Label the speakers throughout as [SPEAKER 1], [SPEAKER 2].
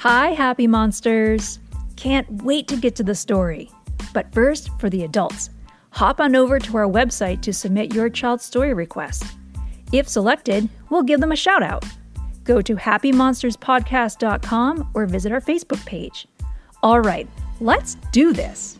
[SPEAKER 1] Hi, happy monsters! Can't wait to get to the story. But first, for the adults, hop on over to our website to submit your child's story request. If selected, we'll give them a shout out. Go to happymonsterspodcast.com or visit our Facebook page. All right, let's do this.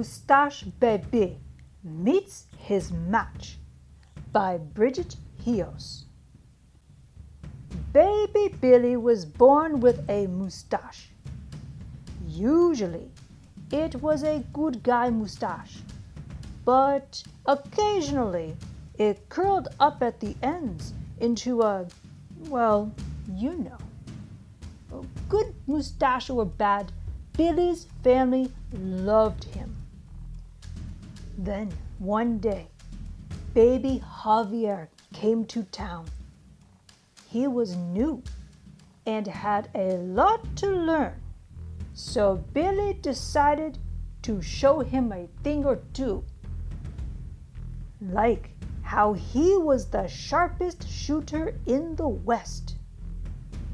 [SPEAKER 2] Moustache Baby meets his match by Bridget Heos. Baby Billy was born with a moustache. Usually, it was a good guy moustache, but occasionally it curled up at the ends into a, well, you know. Good moustache or bad, Billy's family loved him. Then one day, baby Javier came to town. He was new and had a lot to learn, so Billy decided to show him a thing or two. Like how he was the sharpest shooter in the West,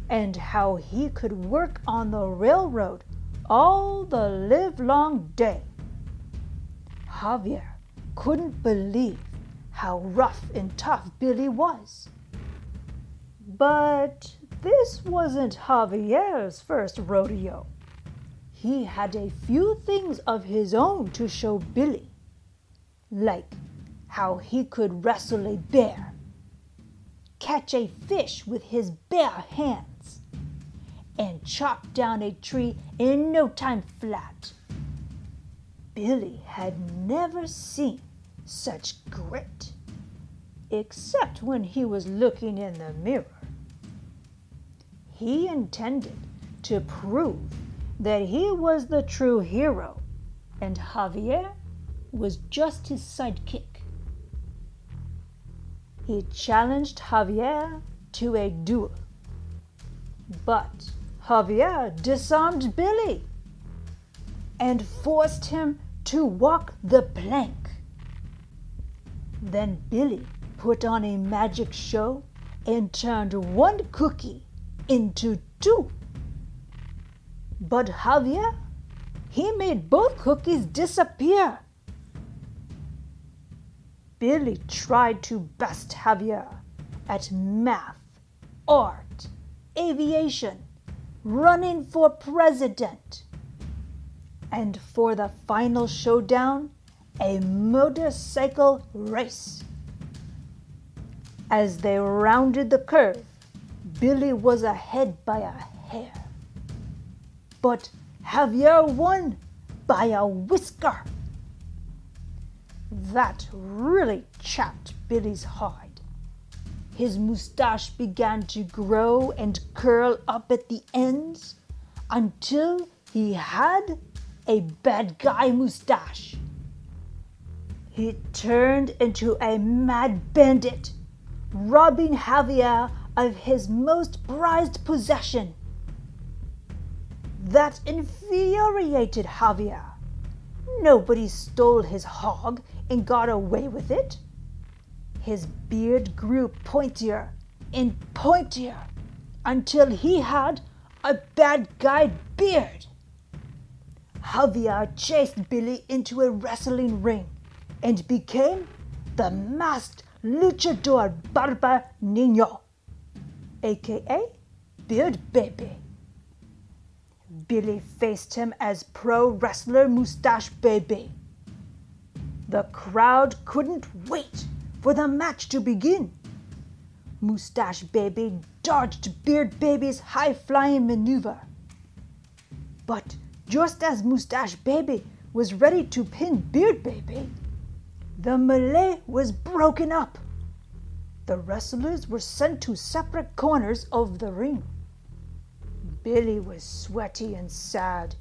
[SPEAKER 2] and how he could work on the railroad all the livelong day. Javier couldn't believe how rough and tough Billy was. But this wasn't Javier's first rodeo. He had a few things of his own to show Billy, like how he could wrestle a bear, catch a fish with his bare hands, and chop down a tree in no time flat. Billy had never seen such grit, except when he was looking in the mirror. He intended to prove that he was the true hero, and Javier was just his sidekick. He challenged Javier to a duel, but Javier disarmed Billy and forced him to walk the plank. Then Billy put on a magic show and turned one cookie into two. But Javier, he made both cookies disappear. Billy tried to best Javier at math, art, aviation, running for president and for the final showdown, a motorcycle race. As they rounded the curve, Billy was ahead by a hair. But Javier won by a whisker. That really chapped Billy's hide. His mustache began to grow and curl up at the ends until he had a bad guy mustache. He turned into a mad bandit, robbing Javier of his most prized possession. That infuriated Javier. Nobody stole his hog and got away with it. His beard grew pointier and pointier until he had a bad guy beard. Javier chased Billy into a wrestling ring and became the masked luchador Barba Nino, aka Beard Baby. Billy faced him as pro wrestler Mustache Baby. The crowd couldn't wait for the match to begin. Mustache Baby dodged Beard Baby's high flying maneuver. But just as Mustache Baby was ready to pin Beard Baby, the melee was broken up. The wrestlers were sent to separate corners of the ring. Billy was sweaty and sad.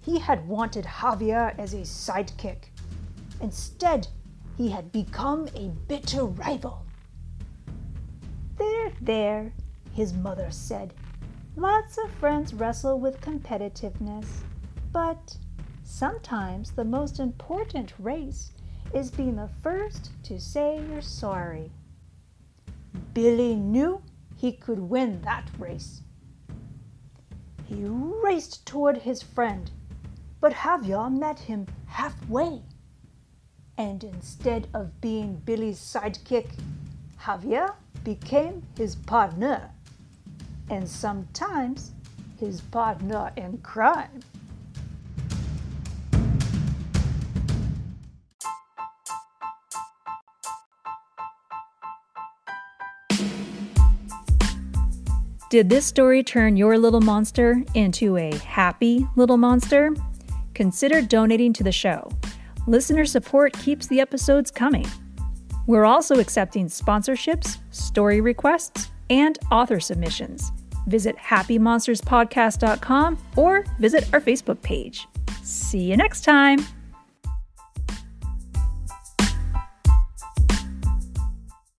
[SPEAKER 2] He had wanted Javier as a sidekick. Instead, he had become a bitter rival. There, there, his mother said. Lots of friends wrestle with competitiveness. But sometimes the most important race is being the first to say you're sorry. Billy knew he could win that race. He raced toward his friend, but Javier met him halfway. And instead of being Billy's sidekick, Javier became his partner, and sometimes his partner in crime.
[SPEAKER 1] Did this story turn your little monster into a happy little monster? Consider donating to the show. Listener support keeps the episodes coming. We're also accepting sponsorships, story requests, and author submissions. Visit happymonsterspodcast.com or visit our Facebook page. See you next time.